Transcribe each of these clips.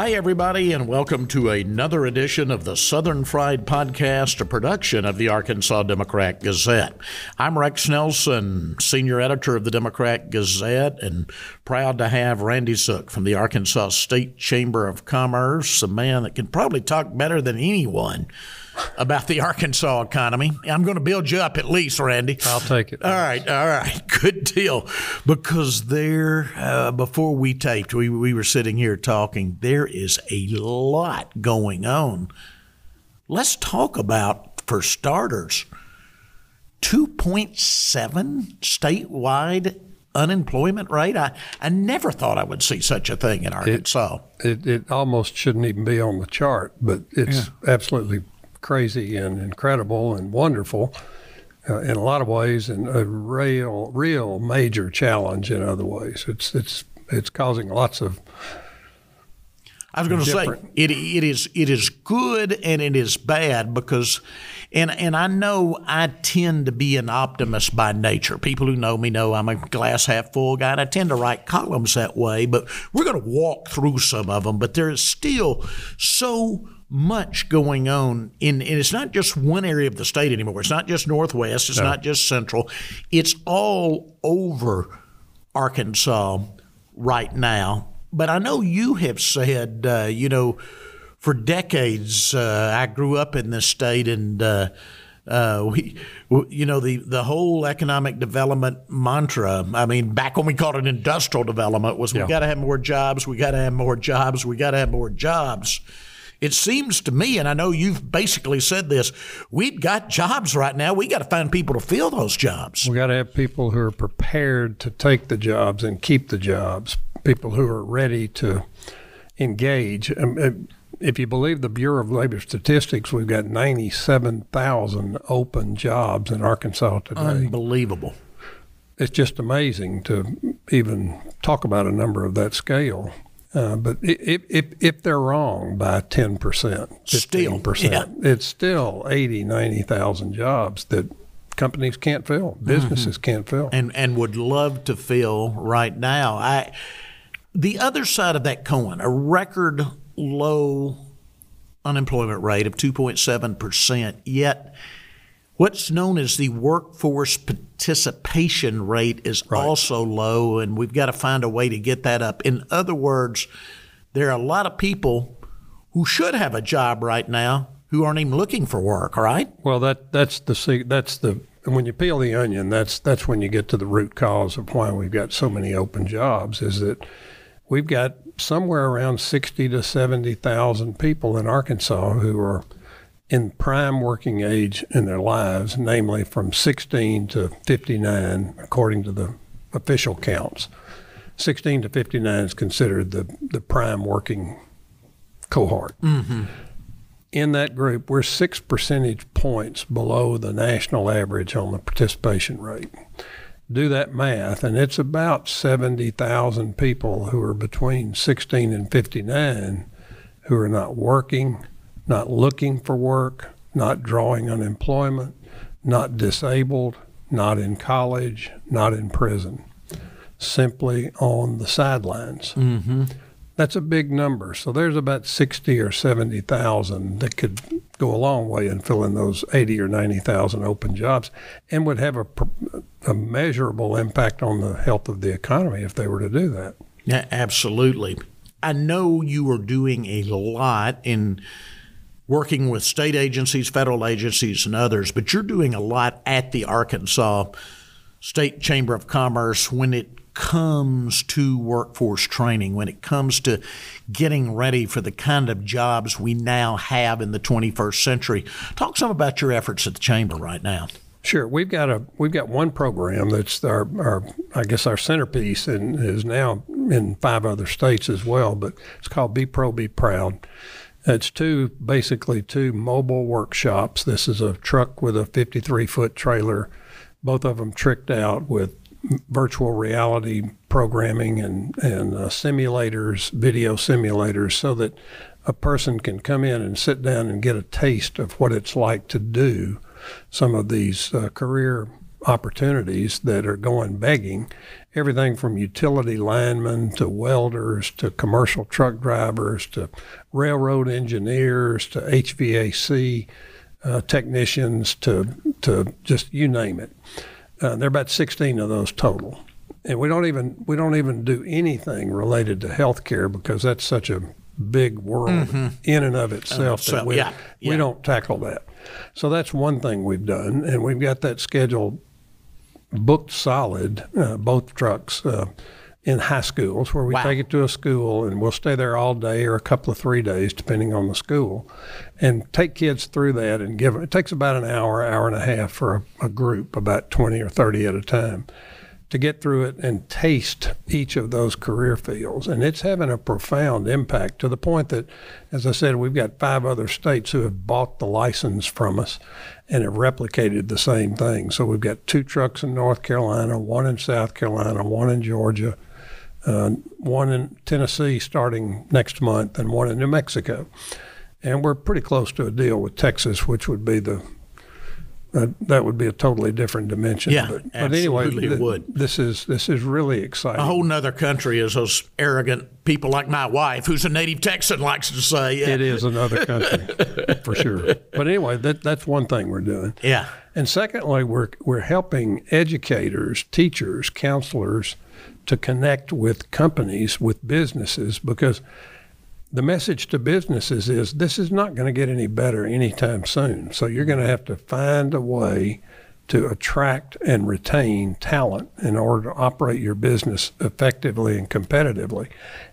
Hi, everybody, and welcome to another edition of the Southern Fried Podcast, a production of the Arkansas Democrat Gazette. I'm Rex Nelson, senior editor of the Democrat Gazette, and proud to have Randy Zook from the Arkansas State Chamber of Commerce, a man that can probably talk better than anyone about the Arkansas economy. I'm going to build you up at least, Randy. I'll take it. All right, all right, good deal. Because there, uh, before we taped, we we were sitting here talking. There is a lot going on. Let's talk about, for starters, 2.7 statewide unemployment rate. I, I never thought I would see such a thing in Arkansas. It, it almost shouldn't even be on the chart, but it's absolutely crazy and incredible and wonderful uh, in a lot of ways, and a real, real major challenge in other ways. It's it's it's causing lots of. I was going to say it. It is it is good and it is bad because, and and I know I tend to be an optimist by nature. People who know me know I'm a glass half full guy, and I tend to write columns that way. But we're going to walk through some of them. But there is still so much going on in, and it's not just one area of the state anymore. It's not just Northwest. It's not just Central. It's all over Arkansas right now. But I know you have said, uh, you know, for decades, uh, I grew up in this state, and uh, uh, we, you know, the the whole economic development mantra. I mean, back when we called it industrial development, was we got to have more jobs, we got to have more jobs, we got to have more jobs. It seems to me, and I know you've basically said this, we've got jobs right now. We got to find people to fill those jobs. We got to have people who are prepared to take the jobs and keep the jobs. People who are ready to engage. Um, uh, if you believe the Bureau of Labor Statistics, we've got 97,000 open jobs in Arkansas today. Unbelievable. it's just amazing to even talk about a number of that scale. Uh, but if, if, if they're wrong by 10%, 15%, Still, yeah. it's still 80, 90,000 jobs that companies can't fill, businesses can't fill. and and would love to fill right now. I the other side of that coin, a record low unemployment rate of 2.7 percent. Yet, what's known as the workforce participation rate is also low, and we've got to find a way to get that up. In other words, there are a lot of people who should have a job right now who aren't even looking for work. Right? Well, that that's the that's the and when you peel the onion, that's that's when you get to the root cause of why we've got so many open jobs. Is that we've got somewhere around sixty to seventy thousand people in Arkansas who are in prime working age in their lives, namely from 16 to 59, according to the official counts. 16 to 59 is considered the, the prime working cohort mm-hmm. in that group, we're six percentage points below the national average on the participation rate. Do that math, and it's about 70,000 people who are between 16 and 59 who are not working, not looking for work, not drawing unemployment, not disabled, not in college, not in prison, simply on the sidelines. Mm-hmm. That's a big number. So there's about 60 or 70,000 that could go a long way in filling those 80 or 90,000 open jobs and would have a, a measurable impact on the health of the economy if they were to do that. Yeah, absolutely. I know you are doing a lot in working with state agencies, federal agencies, and others, but you're doing a lot at the Arkansas State Chamber of Commerce when it comes to workforce training, when it comes to getting ready for the kind of jobs we now have in the 21st century. Talk some about your efforts at the chamber right now. Sure, we've got a we've got one program that's our, our I guess our centerpiece and is now in five other states as well. But it's called Be Pro Be Proud. It's two basically two mobile workshops. This is a truck with a 53 foot trailer, both of them tricked out with virtual reality programming and and uh, simulators, video simulators, so that a person can come in and sit down and get a taste of what it's like to do some of these uh, career opportunities that are going begging. Everything from utility linemen to welders to commercial truck drivers to railroad engineers to HVAC uh, technicians to to just you name it. Uh, there are about 16 of those total, and we don't even we don't even do anything related to healthcare because that's such a big world mm-hmm. in and of itself uh, that we, yeah, yeah. we don't tackle that. So that's one thing we've done, and we've got that schedule booked solid, uh, both trucks. Uh, in high schools where we wow. take it to a school and we'll stay there all day or a couple of three days depending on the school and take kids through that and give it takes about an hour hour and a half for a, a group about 20 or 30 at a time to get through it and taste each of those career fields. And it's having a profound impact to the point that, as I said, we've got five other states who have bought the license from us and have replicated the same thing. So we've got two trucks in North Carolina, one in South Carolina, one in Georgia, uh, one in Tennessee starting next month, and one in New Mexico. And we're pretty close to a deal with Texas, which would be the uh, that would be a totally different dimension. Yeah, but, but anyway, th- would. This is this is really exciting. A whole nother country, as those arrogant people like my wife, who's a native Texan, likes to say. Yeah. It is another country for sure. But anyway, that that's one thing we're doing. Yeah. And secondly, we're we're helping educators, teachers, counselors to connect with companies, with businesses, because the message to businesses is this is not going to get any better anytime soon. So you're going to have to find a way to attract and retain talent in order to operate your business effectively and competitively.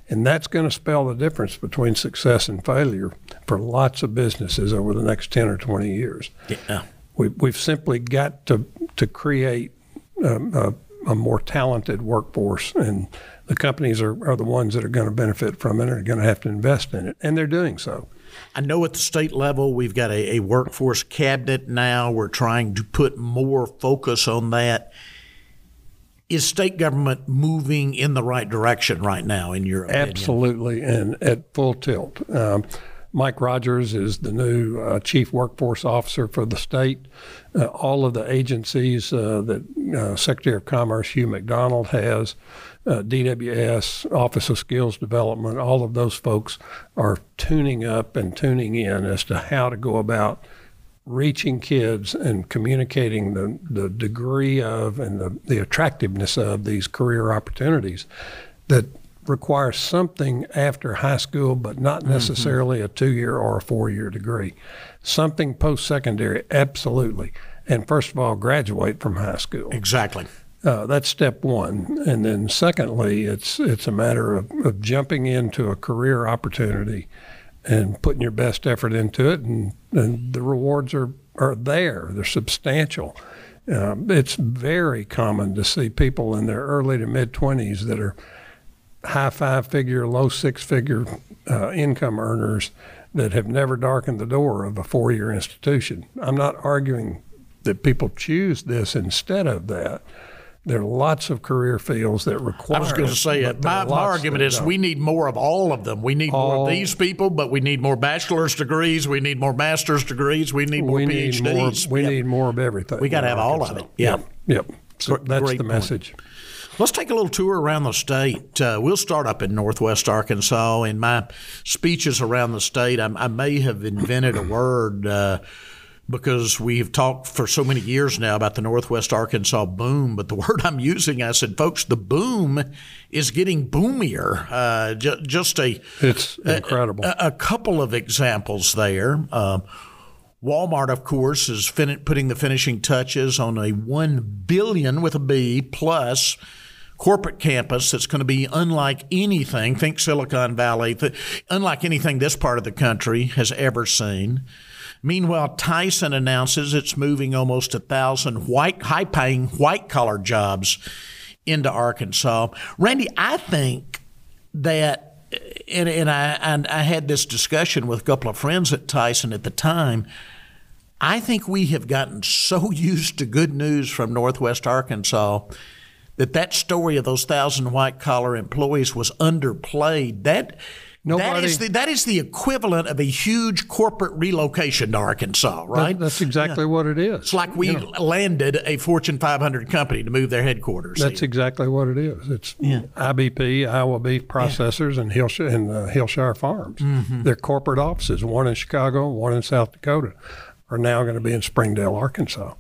And that's going to spell the difference between success and failure for lots of businesses over the next 10 or 20 years. Yeah. We, we've simply got to, to create um, a, a more talented workforce and the companies are, are the ones that are going to benefit from it and are going to have to invest in it, and they're doing so. I know at the state level we've got a, a workforce cabinet now. We're trying to put more focus on that. Is state government moving in the right direction right now, in your opinion? Absolutely, and at full tilt. Um, Mike Rogers is the new uh, chief workforce officer for the state. Uh, all of the agencies uh, that uh, Secretary of Commerce Hugh McDonald has uh, DWS, Office of Skills Development, all of those folks are tuning up and tuning in as to how to go about reaching kids and communicating the, the degree of and the, the attractiveness of these career opportunities that require something after high school, but not mm-hmm. necessarily mm-hmm. a two year or a four year degree. Something post secondary, absolutely. And first of all, graduate from high school. Exactly. Uh, that's step one, and then secondly, it's it's a matter of, of jumping into a career opportunity and putting your best effort into it, and, and the rewards are are there. They're substantial. Uh, it's very common to see people in their early to mid twenties that are high five figure, low six figure uh, income earners that have never darkened the door of a four year institution. I'm not arguing that people choose this instead of that there are lots of career fields that require. I was going to say it. My, my argument is we need more of all of them. We need all, more of these people, but we need more bachelor's degrees. We need more master's degrees. We need more we PhDs. Need more, we yep. need more of everything. We got to have all of it. Yeah. Yep. yep. So that's the message. Point. Let's take a little tour around the state. Uh, we'll start up in Northwest Arkansas. In my speeches around the state, I, I may have invented a word. Uh, because we've talked for so many years now about the Northwest Arkansas boom. But the word I'm using, I said, folks, the boom is getting boomier. Uh, ju- just a it's incredible. A, a, couple of examples there. Uh, Walmart, of course, is fin- putting the finishing touches on a one billion with a B plus corporate campus that's going to be unlike anything. Think Silicon Valley, th- unlike anything this part of the country has ever seen. Meanwhile, Tyson announces it's moving almost a thousand white, high-paying white-collar jobs into Arkansas. Randy, I think that, and, and I and I had this discussion with a couple of friends at Tyson at the time. I think we have gotten so used to good news from Northwest Arkansas that that story of those thousand white collar employees was underplayed. That Nobody, that is the that is the equivalent of a huge corporate relocation to Arkansas, right? That, that's exactly yeah. what it is. It's like we know, landed a Fortune 500 company to move their headquarters. That's here. exactly what it is. It's yeah. IBP, Iowa Beef Processors, yeah. and Hillshire, and uh, Hillshire Farms. Mm-hmm. Their corporate offices, one in Chicago, one in South Dakota, are now going to be in Springdale, Arkansas.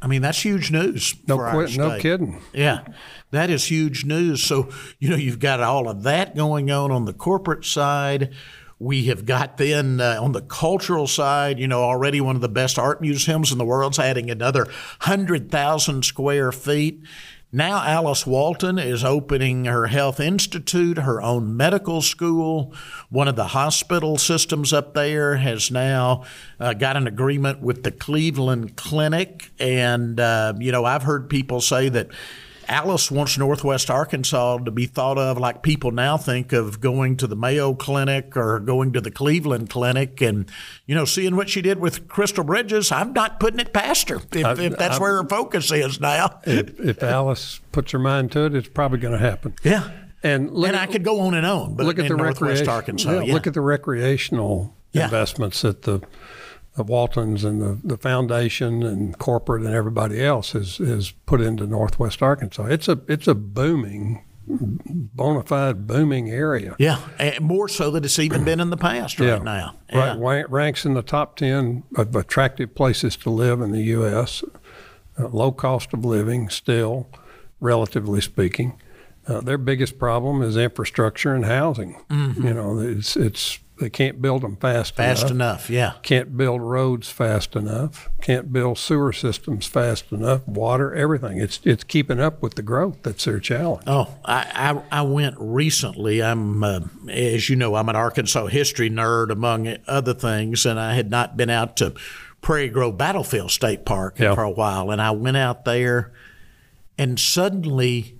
I mean, that's huge news. No, quit, no kidding. Yeah, that is huge news. So, you know, you've got all of that going on on the corporate side. We have got then uh, on the cultural side, you know, already one of the best art museums in the world's adding another 100,000 square feet. Now, Alice Walton is opening her health institute, her own medical school. One of the hospital systems up there has now uh, got an agreement with the Cleveland Clinic. And, uh, you know, I've heard people say that Alice wants Northwest Arkansas to be thought of like people now think of going to the Mayo Clinic or going to the Cleveland Clinic and, you know, seeing what she did with Crystal Bridges. I'm not putting it past her if, I, if that's I, where her focus is now. if, if Alice puts her mind to it, it's probably going to happen. Yeah. And, and I could go on and on, but look at the Northwest Arkansas. Yeah, yeah. Look at the recreational yeah. investments that the the Waltons and the, the foundation and corporate and everybody else has, has put into Northwest Arkansas. It's a it's a booming, bona fide booming area. Yeah, and more so than it's even been in the past right yeah. now. Yeah. Right, ranks in the top ten of attractive places to live in the U.S. Uh, low cost of living still, relatively speaking. Uh, their biggest problem is infrastructure and housing. Mm-hmm. You know, it's it's they can't build them fast, enough. fast enough. enough. Yeah, can't build roads fast enough. Can't build sewer systems fast enough. Water, everything. It's it's keeping up with the growth. That's their challenge. Oh, I I, I went recently. I'm uh, as you know, I'm an Arkansas history nerd among other things, and I had not been out to Prairie Grove Battlefield State Park yeah. for a while, and I went out there, and suddenly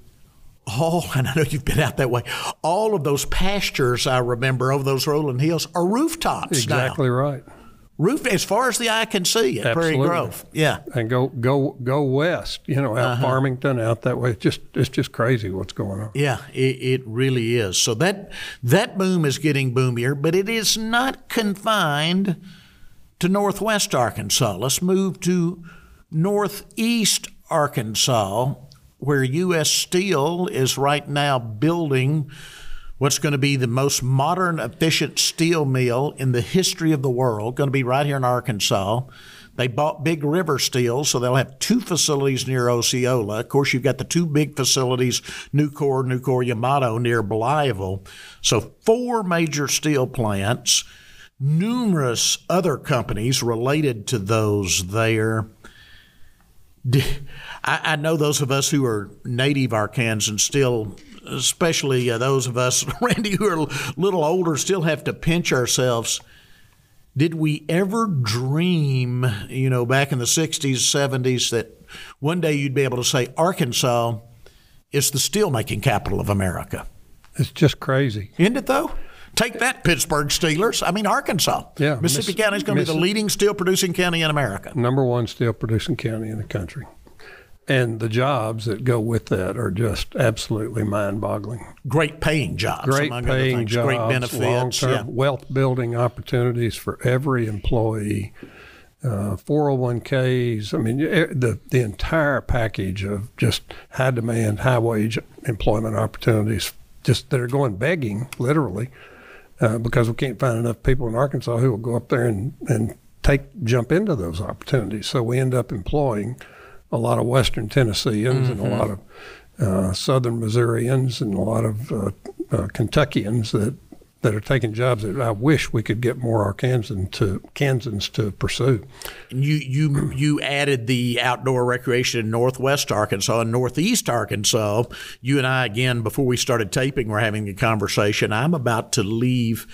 all, and I know you've been out that way, all of those pastures I remember over those rolling hills are rooftops exactly now. right. Roof as far as the eye can see at Absolutely. Prairie Grove. Yeah. And go go go west, you know, out uh-huh. Farmington, out that way. It's just it's just crazy what's going on. Yeah, it, it really is. So that that boom is getting boomier, but it is not confined to northwest Arkansas. Let's move to northeast Arkansas where U.S. Steel is right now building what's going to be the most modern, efficient steel mill in the history of the world, going to be right here in Arkansas. They bought Big River Steel, so they'll have two facilities near Osceola. Of course, you've got the two big facilities, Nucor, Nucor Yamato, near Blytheville. So, four major steel plants, numerous other companies related to those there. I, I, know those of us who are native Arkansans still, especially uh, those of us, Randy, who are a little older, still have to pinch ourselves. Did we ever dream, you know, back in the 60s, 70s, that one day you'd be able to say Arkansas is the steelmaking capital of America? It's just crazy. Isn't it, though? Take that, Pittsburgh Steelers. I mean, Arkansas. Yeah, Mississippi Miss, County is going to be the leading steel producing county in America. Number one steel producing county in the country and the jobs that go with that are just absolutely mind-boggling. Great paying jobs, great paying jobs, great benefits, long-term yeah. wealth building opportunities for every employee. Uh, 401ks. I mean, the the entire package of just high demand, high wage employment opportunities, just that are going begging, literally, uh, because we can't find enough people in Arkansas who will go up there and and take jump into those opportunities. So we end up employing a lot of Western Tennesseans mm-hmm. and a lot of uh, Southern Missourians and a lot of uh, uh, Kentuckians that that are taking jobs that I wish we could get more Arkansans to Kansans to pursue. And You you you added the outdoor recreation in Northwest Arkansas and Northeast Arkansas. You and I again before we started taping, we're having a conversation. I'm about to leave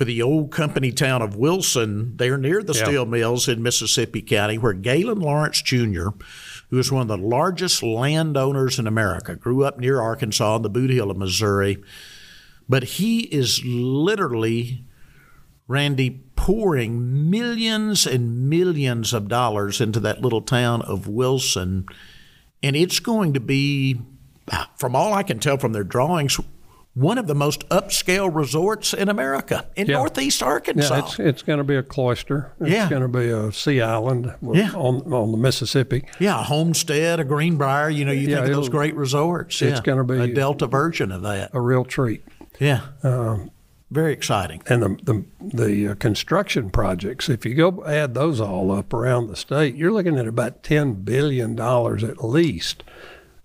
for the old company town of Wilson. They're near the yeah. steel mills in Mississippi County, where Gaylon Lawrence Jr who is one of the largest landowners in America, grew up near Arkansas in the Boot Heel of Missouri. But he is literally, Randy, pouring millions and millions of dollars into that little town of Wilson. And it's going to be, from all I can tell from their drawings, one of the most upscale resorts in America in Yeah. Northeast Arkansas. Yeah, it's it's going to be a cloister. It's Yeah. going to be a sea island Yeah. on on the Mississippi. Yeah, a Homestead, a Greenbrier. You know, you Yeah, think of those great resorts. it's yeah. gonna be- a Delta version of that. A real treat. Yeah, Um, very exciting. and the the, the uh, construction projects, if you go add those all up around the state, you're looking at about ten billion dollars at least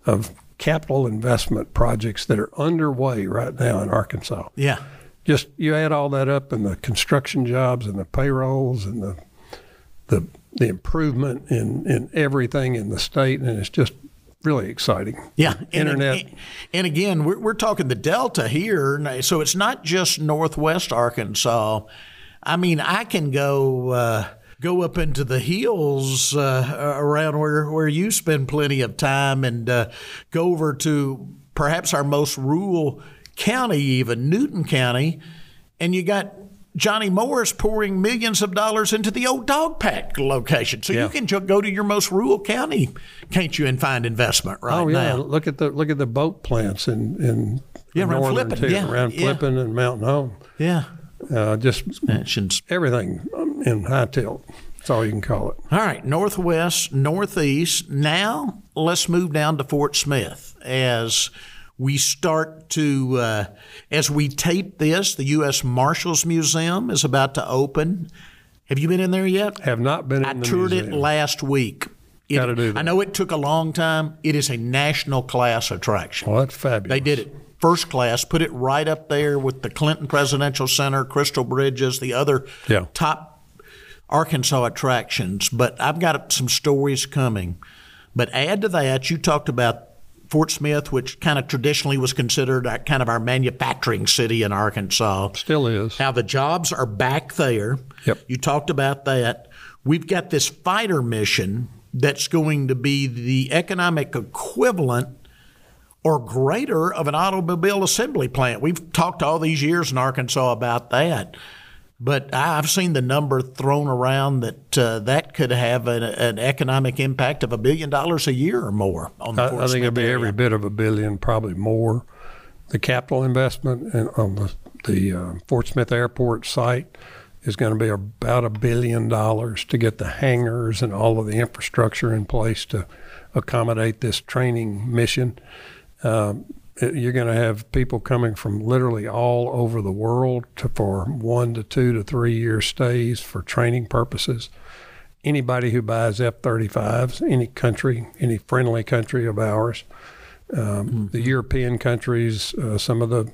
of capital investment projects that are underway right now in Arkansas. Yeah, Just you add all that up, and the construction jobs, and the payrolls, and the the the improvement in in everything in the state, and it's just really exciting. yeah. And, Internet. And, and again, we're, we're talking the Delta here, so it's not just Northwest Arkansas. I mean, I can go. Uh, Go up into the hills uh, around where, where you spend plenty of time and uh, go over to perhaps our most rural county, even Newton County, and you got Johnny Morris pouring millions of dollars into the old Dogpatch location. So Yeah. you can go to your most rural county, can't you, and find investment right Oh yeah, now. look at the look at the boat plants in in Yeah, around northern Flippin, tier, yeah, around yeah. Flippin and Mountain Home. Yeah. Uh, just Mentions. everything in high tilt. That's all you can call it. All right, northwest, northeast. Now let's move down to Fort Smith as we start to, uh, as we tape this. The U.S. Marshals Museum is about to open. Have you been in there yet? Have not been in I toured museum. it last week. It- Gotta do that. I know it took a long time. It is a national class attraction. Well, that's fabulous. They did it first class, put it right up there with the Clinton Presidential Center, Crystal Bridges, the other Yeah. top Arkansas attractions. But I've got some stories coming. But add to that, you talked about Fort Smith, which kind of traditionally was considered a, kind of our manufacturing city in Arkansas. Still is. Now the jobs are back there. Yep. You talked about that. We've got this fighter mission that's going to be the economic equivalent or greater of an automobile assembly plant. We've talked all these years in Arkansas about that. But I've seen the number thrown around that uh, that could have an, an economic impact of a billion dollars a year or more on the I, I think it'll be area. every bit of a billion, probably more. The capital investment in, on the the uh, Fort Smith Airport site is going to be about a billion dollars to get the hangars and all of the infrastructure in place to accommodate this training mission. Um, you're going to have people coming from literally all over the world to, for one to two to three year stays for training purposes. Anybody who buys F 35s, any country, any friendly country of ours, um, the European countries, uh, some of the,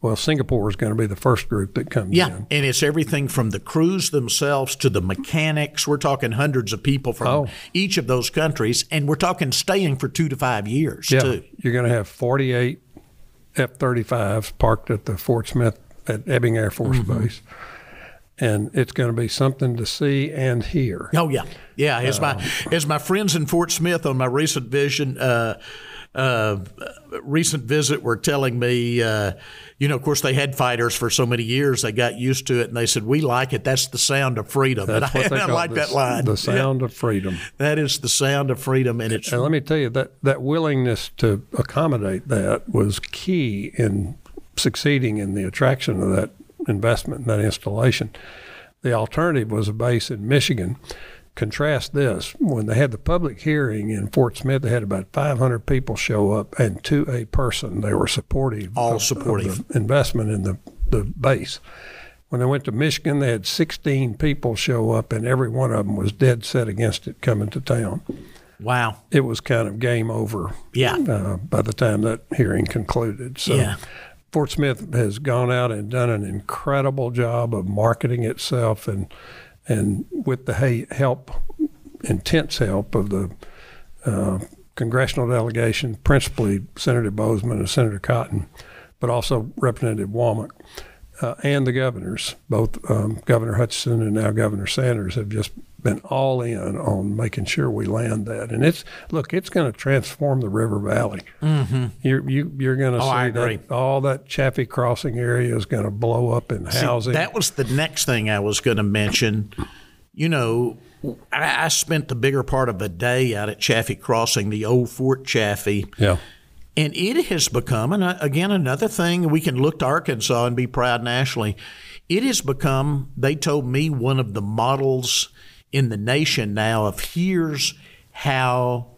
well, Singapore is going to be the first group that comes Yeah, in. and it's everything from the crews themselves to the mechanics. We're talking hundreds of people from Oh. each of those countries, and we're talking staying for two to five years Yeah, too. you're going to have 48 F 35s parked at the Fort Smith at Ebbing Air Force Mm-hmm. Base. And it's going to be something to see and hear. Oh yeah, yeah. As my as my friends in Fort Smith on my recent vision, uh, uh, recent visit were telling me, uh, you know, of course they had fighters for so many years, they got used to it, and they said we like it. That's the sound of freedom. That's and what I, I like the, that line. The sound of freedom. That is the sound of freedom, and it's And let me tell you that that willingness to accommodate that was key in succeeding in the attraction of that investment and that installation. The alternative was a base in Michigan. Contrast this when they had the public hearing in Fort Smith, they had about 500 people show up, and to a person, they were supportive. All of- of supportive. the investment in the the base. When they went to Michigan, they had 16 people show up, and every one of them was dead set against it coming to town wow. it was kind of game over Yeah. uh, by the time that hearing concluded. So Yeah. Fort Smith has gone out and done an incredible job of marketing itself and and with the help, intense help of the uh, congressional delegation, principally Senator Boozman and Senator Cotton, but also Representative Womack. Uh, and the governors, both um, Governor Hutchinson and now Governor Sanders, have just been all in on making sure we land that. And it's look, it's going to transform the River Valley. Mm-hmm. You're you, you're going to Oh, see I agree. that all that Chaffee Crossing area is going to blow up in See, housing. that was the next thing I was going to mention. You know, I, I spent the bigger part of a day out at Chaffee Crossing, the old Fort Chaffee. yeah, And it has become, and uh, again, another thing we can look to Arkansas and be proud nationally. It has become, they told me, one of the models in the nation now of here's how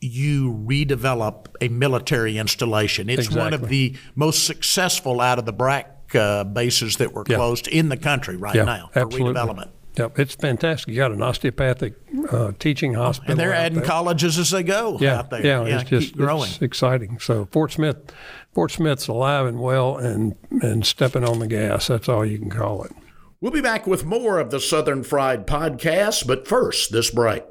you redevelop a military installation. It's one of the most successful out of the BRAC uh, bases that were Yeah. closed in the country right Yeah, now for absolutely. redevelopment. Yep, it's fantastic. You got an osteopathic uh, teaching hospital, And they're out adding there. colleges as they go yeah, out there. Yeah, it's just keep growing. It's exciting. So Fort Smith, Fort Smith's alive and well, and and stepping on the gas. That's all you can call it. We'll be back with more of the Southern Fried Podcast, but first, this break.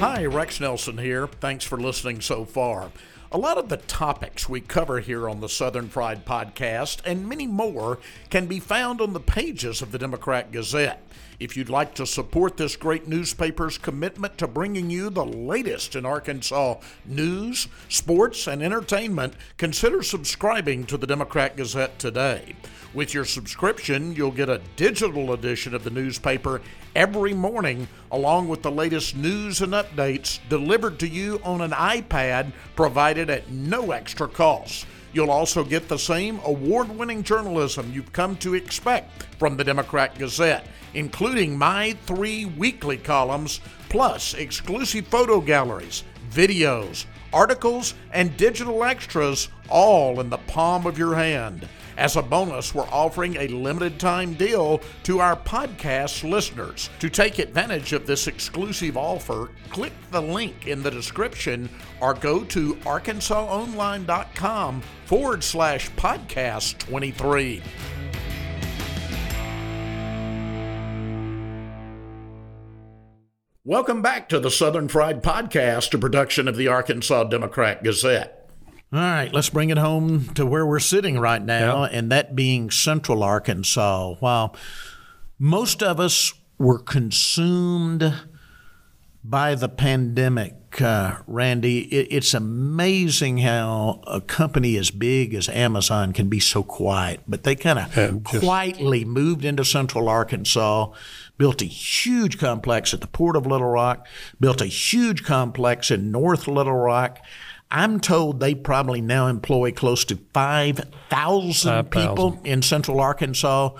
Hi, Rex Nelson here. Thanks for listening so far. A lot of the topics we cover here on the Southern Fried Podcast and many more can be found on the pages of the Democrat Gazette. If you'd like to support this great newspaper's commitment to bringing you the latest in Arkansas news, sports, and entertainment, consider subscribing to the Democrat Gazette today. With your subscription, you'll get a digital edition of the newspaper every morning, along with the latest news and updates delivered to you on an iPad provided at no extra cost. You'll also get the same award winning journalism you've come to expect from the Democrat Gazette, including my three weekly columns, plus exclusive photo galleries, videos, articles, and digital extras, all in the palm of your hand. As a bonus, we're offering a limited time deal to our podcast listeners. To take advantage of this exclusive offer, click the link in the description or go to arkansasonline.com forward slash podcast 23. Welcome back to the Southern Fried Podcast, a production of the Arkansas Democrat Gazette. All right, let's bring it home to where we're sitting right now, and that being Central Arkansas. While most of us were consumed by the pandemic, uh, Randy, it, it's amazing how a company as big as Amazon can be so quiet. But they kind of quietly moved into Central Arkansas, built a huge complex at the Port of Little Rock, built a huge complex in North Little Rock. I'm told they probably now employ close to 5,000 5,000. people in Central Arkansas,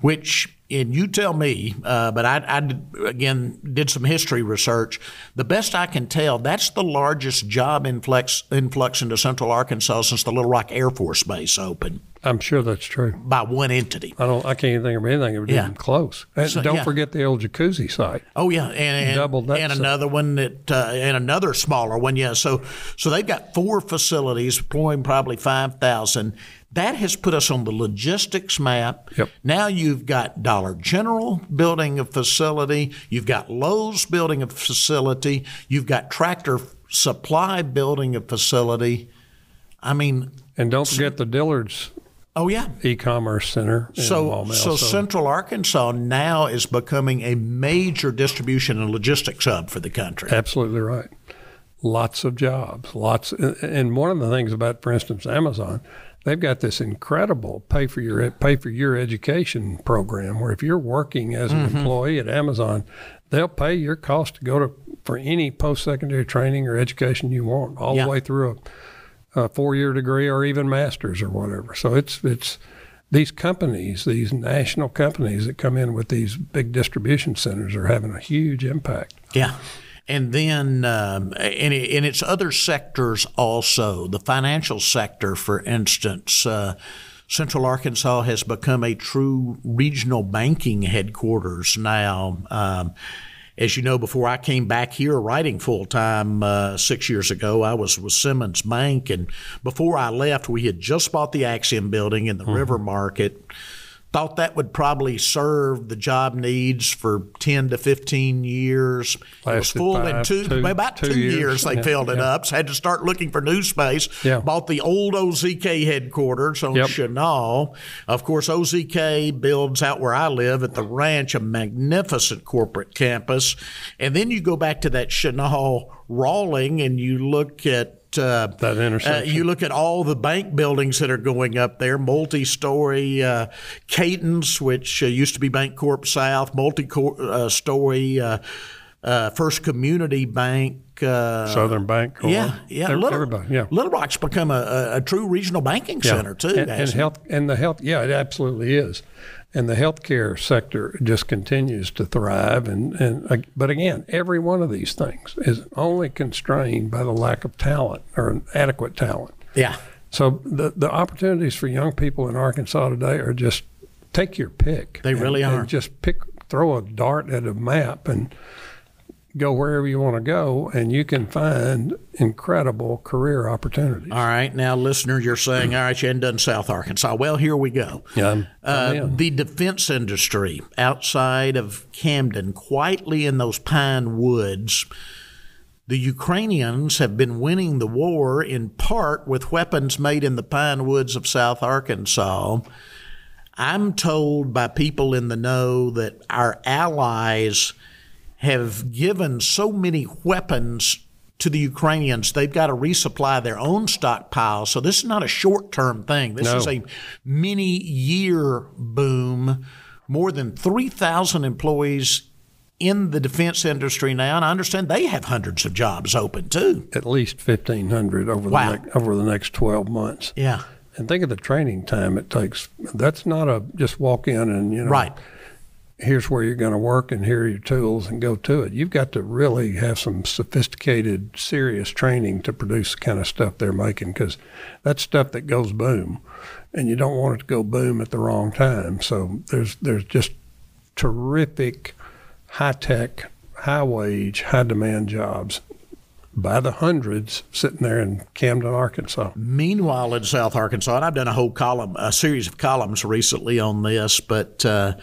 which, and you tell me, uh, but I, I did- again did some history research. The best I can tell, that's the largest job influx, influx into Central Arkansas since the Little Rock Air Force Base opened I'm sure that's true. by one entity. I don't. I can't think of anything that was Yeah. even close. And So, don't yeah. forget the old jacuzzi site. Oh yeah, and and, Doubled that and another one that uh, and another smaller one. Yeah, so so they've got four facilities employing probably five thousand. That has put us on the logistics map. Yep. Now you've got Dollar General building a facility. You've got Lowe's building a facility. You've got Tractor Supply building a facility. I mean, And don't forget the Dillard's oh yeah. e-commerce center. in So, Maumelle. so Central Arkansas now is becoming a major distribution and logistics hub for the country. Absolutely right. Lots of jobs, lots. And one of the things about, for instance, Amazon, they've got this incredible pay for your pay for your education program, where if you're working as Mm-hmm. an employee at Amazon, they'll pay your cost to go to for any post secondary training or education you want, all Yeah. the way through a, a four year degree or even masters or whatever. So it's it's these companies, these national companies that come in with these big distribution centers, are having a huge impact. Yeah. And then, um, and, it, and it's other sectors also. The financial sector, for instance, uh, Central Arkansas has become a true regional banking headquarters now. Um, as you know, before I came back here writing full time uh, six years ago, I was with Simmons Bank. And before I left, we had just bought the Acxiom building in the River Market. Thought that would probably serve the job needs for 10 to 15 years. it was Lasted full in five, two, two- about two, two years. years. they Yeah, filled it yeah. up. So had to start looking for new space. Yeah. Bought the old OZK headquarters on Yep. Chenal. Of course, OZK builds out where I live at the ranch, a magnificent corporate campus. And then you go back to that Chenal Rahling and you look at uh, That intersection. uh, you look at all the bank buildings that are going up there, multi-story uh, Cadence, which uh, used to be BancorpSouth, multi-story uh, uh, First Community Bank, Uh, Southern Bank. Or yeah, yeah. Little, everybody. Yeah. Little Rock's become a, a, a true regional banking Yeah. center too. and, and health and the health yeah it absolutely is and the healthcare sector just continues to thrive and and uh, but again every one of these things is only constrained by the lack of talent or adequate talent Yeah. so the the opportunities for young people in Arkansas today are just take your pick They and- really and are. just pick throw a dart at a map and go wherever you want to go and you can find incredible career opportunities All right. Now, listener, you're saying, all right, you hadn't done South Arkansas. Well, here we go. yeah Uh, the defense industry outside of Camden, quietly in those pine woods, the Ukrainians have been winning the war in part with weapons made in the pine woods of South Arkansas. I'm told by people in the know that our allies have given so many weapons to the Ukrainians, they've got to resupply their own stockpile. So this is not a short term thing. This No. is a many year boom. More than 3,000 employees in the defense industry now, and I understand they have hundreds of jobs open too. at least fifteen hundred over the Wow. next, over the next twelve months. Yeah. And think of the training time it takes. That's not a just walk in and you know Right. Here's where you're going to work and here are your tools and go to it. You've got to really have some sophisticated, serious training to produce the kind of stuff they're making because that's stuff that goes boom, and you don't want it to go boom at the wrong time. So there's there's just terrific, high tech, high wage, high demand jobs by the hundreds sitting there in Camden, Arkansas. Meanwhile, in South Arkansas, and I've done a whole column, a series of columns recently on this, but uh,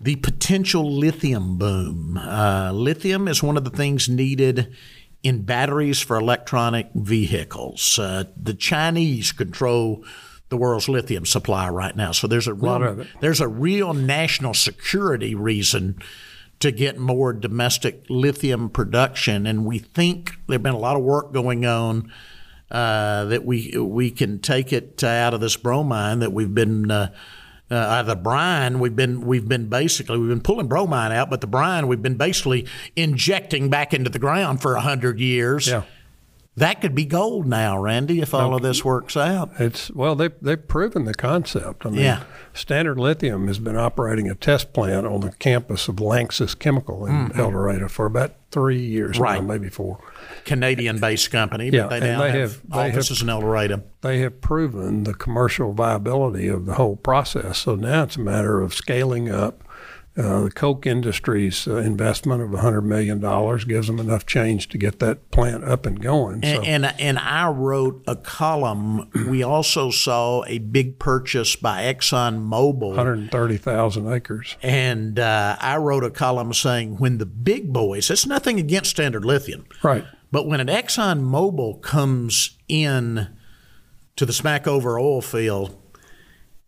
the potential lithium boom. Uh, lithium is one of the things needed in batteries for electronic vehicles. Uh, the Chinese control the world's lithium supply right now, so there's a real, there's a real national security reason to get more domestic lithium production, and we think there's been a lot of work going on uh, that we we can take it out of this bromine that we've been. Uh, uh, out of the brine, we've been we've been basically we've been pulling bromine out, but the brine we've been basically injecting back into the ground for a hundred years. Yeah. That could be gold now, Randy, if all of this works out. It's well, they they've proven the concept. I mean, Yeah. Standard Lithium has been operating a test plant on the campus of Lanxess Chemical in El Dorado for about three years Mm-hmm. Right. now, maybe four. Canadian-based company, Yeah, but they now they have, have- they have- in El Dorado. They have proven the commercial viability of the whole process. So now it's a matter of scaling up. Uh, the Koch Industries uh, investment of $100 million gives them enough change to get that plant up and going. So. And, and and I wrote a column. We also saw a big purchase by Exxon Mobil, 130,000 acres. and uh, I wrote a column saying when the big boys. It's nothing against Standard Lithium, Right. But when an Exxon Mobil comes in to the Smackover oil field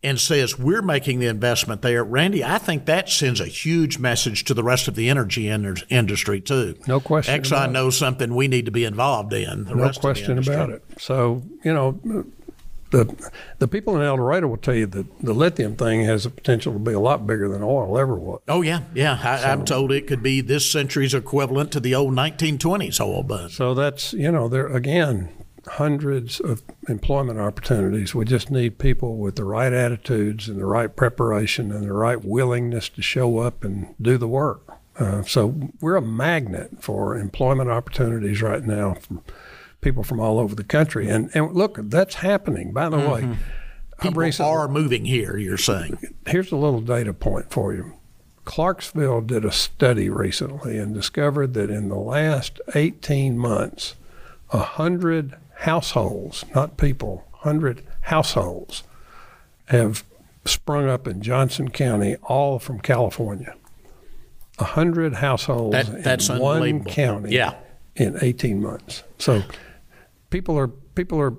and says we're making the investment there, Randy, I think that sends a huge message to the rest of the energy industry too. No question Exxon knows something we need to be involved in. The No rest question of the about it. So, you know, the the people in El Dorado will tell you that the lithium thing has the potential to be a lot bigger than oil ever was. Oh yeah, yeah. I, I'm told it could be this century's equivalent to the old 1920s oil buzz. So that's, you know, there again, hundreds of employment opportunities. We just need people with the right attitudes and the right preparation and the right willingness to show up and do the work. Uh, so we're a magnet for employment opportunities right now from people from all over the country. And, and look, that's happening. By the mm-hmm. way, People recently- are moving here. You're saying? here's a little data point for you. Clarksville did a study recently and discovered that in the last 18 months, 100 households, not people, 100 households have sprung up in Johnson County, all from California. 100 households That- that's in one county Yeah. in 18 months. So people are people are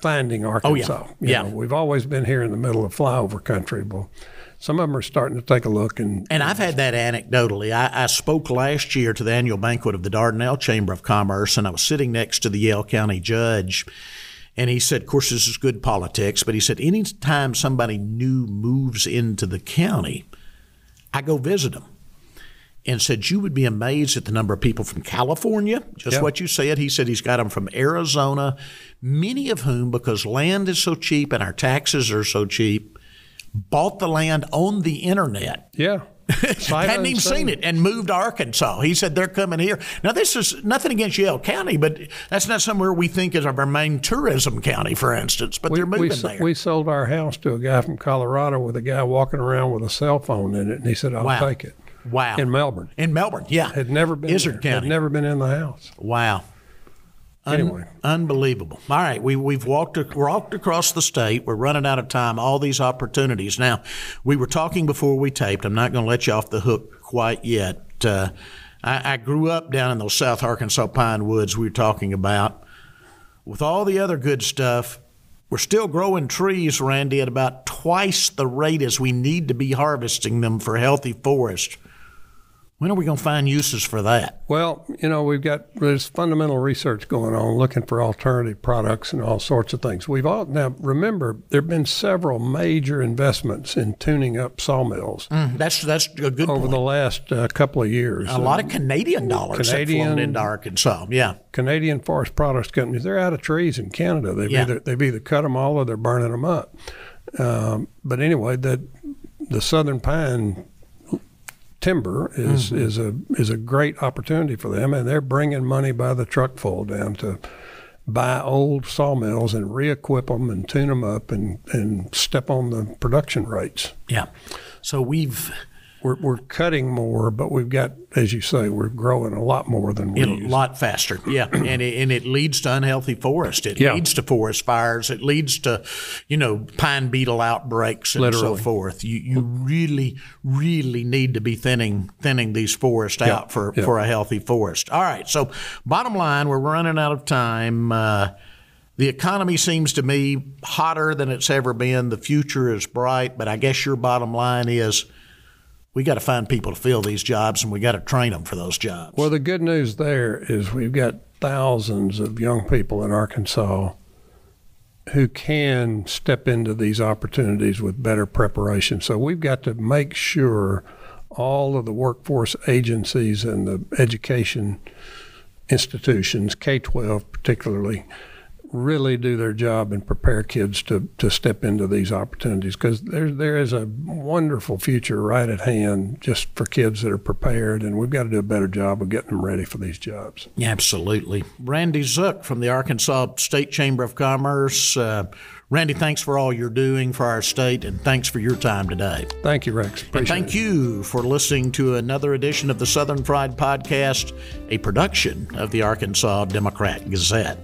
finding Arkansas. Oh, you Oh, Yeah. know, we've always been here in the middle of flyover country. Well, some of them are starting to take a look and And I've had that anecdotally. I, I spoke last year to the annual banquet of the Dardanelle Chamber of Commerce, and I was sitting next to the Yell County judge. And he said, of course, this is good politics, but he said, anytime somebody new moves into the county, I go visit them. And said you would be amazed at the number of people from California, just Yeah. what you said. He said he's got them from Arizona, many of whom, because land is so cheap and our taxes are so cheap, bought the land on the internet. Yeah. Hadn't even seen it and moved to Arkansas. He said they're coming here. Now, this is nothing against Yell County, but that's not somewhere we think is our main tourism county, for instance. But they're moving we, there. we sold our house to a guy from Colorado with a guy walking around with a cell phone in it, and he said, "I'll Wow. take it." Wow. In Melbourne, In Melbourne, yeah. had never been Izard there. County. Had never been in the house. Wow. Un- Anyway. unbelievable. All right, we we've walked walked across the state. We're running out of time. All these opportunities. Now, we were talking before we taped. I'm not going to let you off the hook quite yet. Uh, I, I grew up down in those South Arkansas pine woods we were talking about. With all the other good stuff, we're still growing trees, Randy, at about twice the rate as we need to be harvesting them for healthy forest. When are we going to find uses for that? Well, you know, we've got there's fundamental research going on, looking for alternative products and all sorts of things. We've all now remember there have been several major investments in tuning up sawmills That's that's a good over point. the last uh, couple of years. A lot of Canadian dollars have Canadian- into Arkansas. Yeah. Canadian forest products companies, they're out of trees in Canada. They've Yeah. either they've either cut them all or they're burning them up. Um, but anyway, the the southern pine timber is mm-hmm. is a is a great opportunity for them, and they're bringing money by the truckful down to buy old sawmills and re-equip them and tune them up and and step on the production rates. Yeah. So we've We're, we're cutting more, but we've got, as you say, we're growing a lot more than we a lot faster. Yeah. And it, and it leads to unhealthy forest. It Yeah. leads to forest fires. It leads to, you know, pine beetle outbreaks and so forth. You you really, really need to be thinning thinning these forests out for, Yeah. for a healthy forest. All right. So bottom line, we're running out of time. Uh, the economy seems to me hotter than it's ever been. The future is bright, but I guess your bottom line is we got to find people to fill these jobs and we got to train them for those jobs. Well, the good news there is we've got thousands of young people in Arkansas who can step into these opportunities with better preparation. So we've got to make sure all of the workforce agencies and the education institutions, K 12 particularly, really do their job and prepare kids to, to step into these opportunities because there, there is a wonderful future right at hand just for kids that are prepared, and we've got to do a better job of getting them ready for these jobs. Absolutely. Randy Zook from the Arkansas State Chamber of Commerce. Uh, Randy, thanks for all you're doing for our state and thanks for your time today. Thank you, Rex. Appreciate And thank it. you for listening to another edition of the Southern Fried Podcast, a production of the Arkansas Democrat Gazette.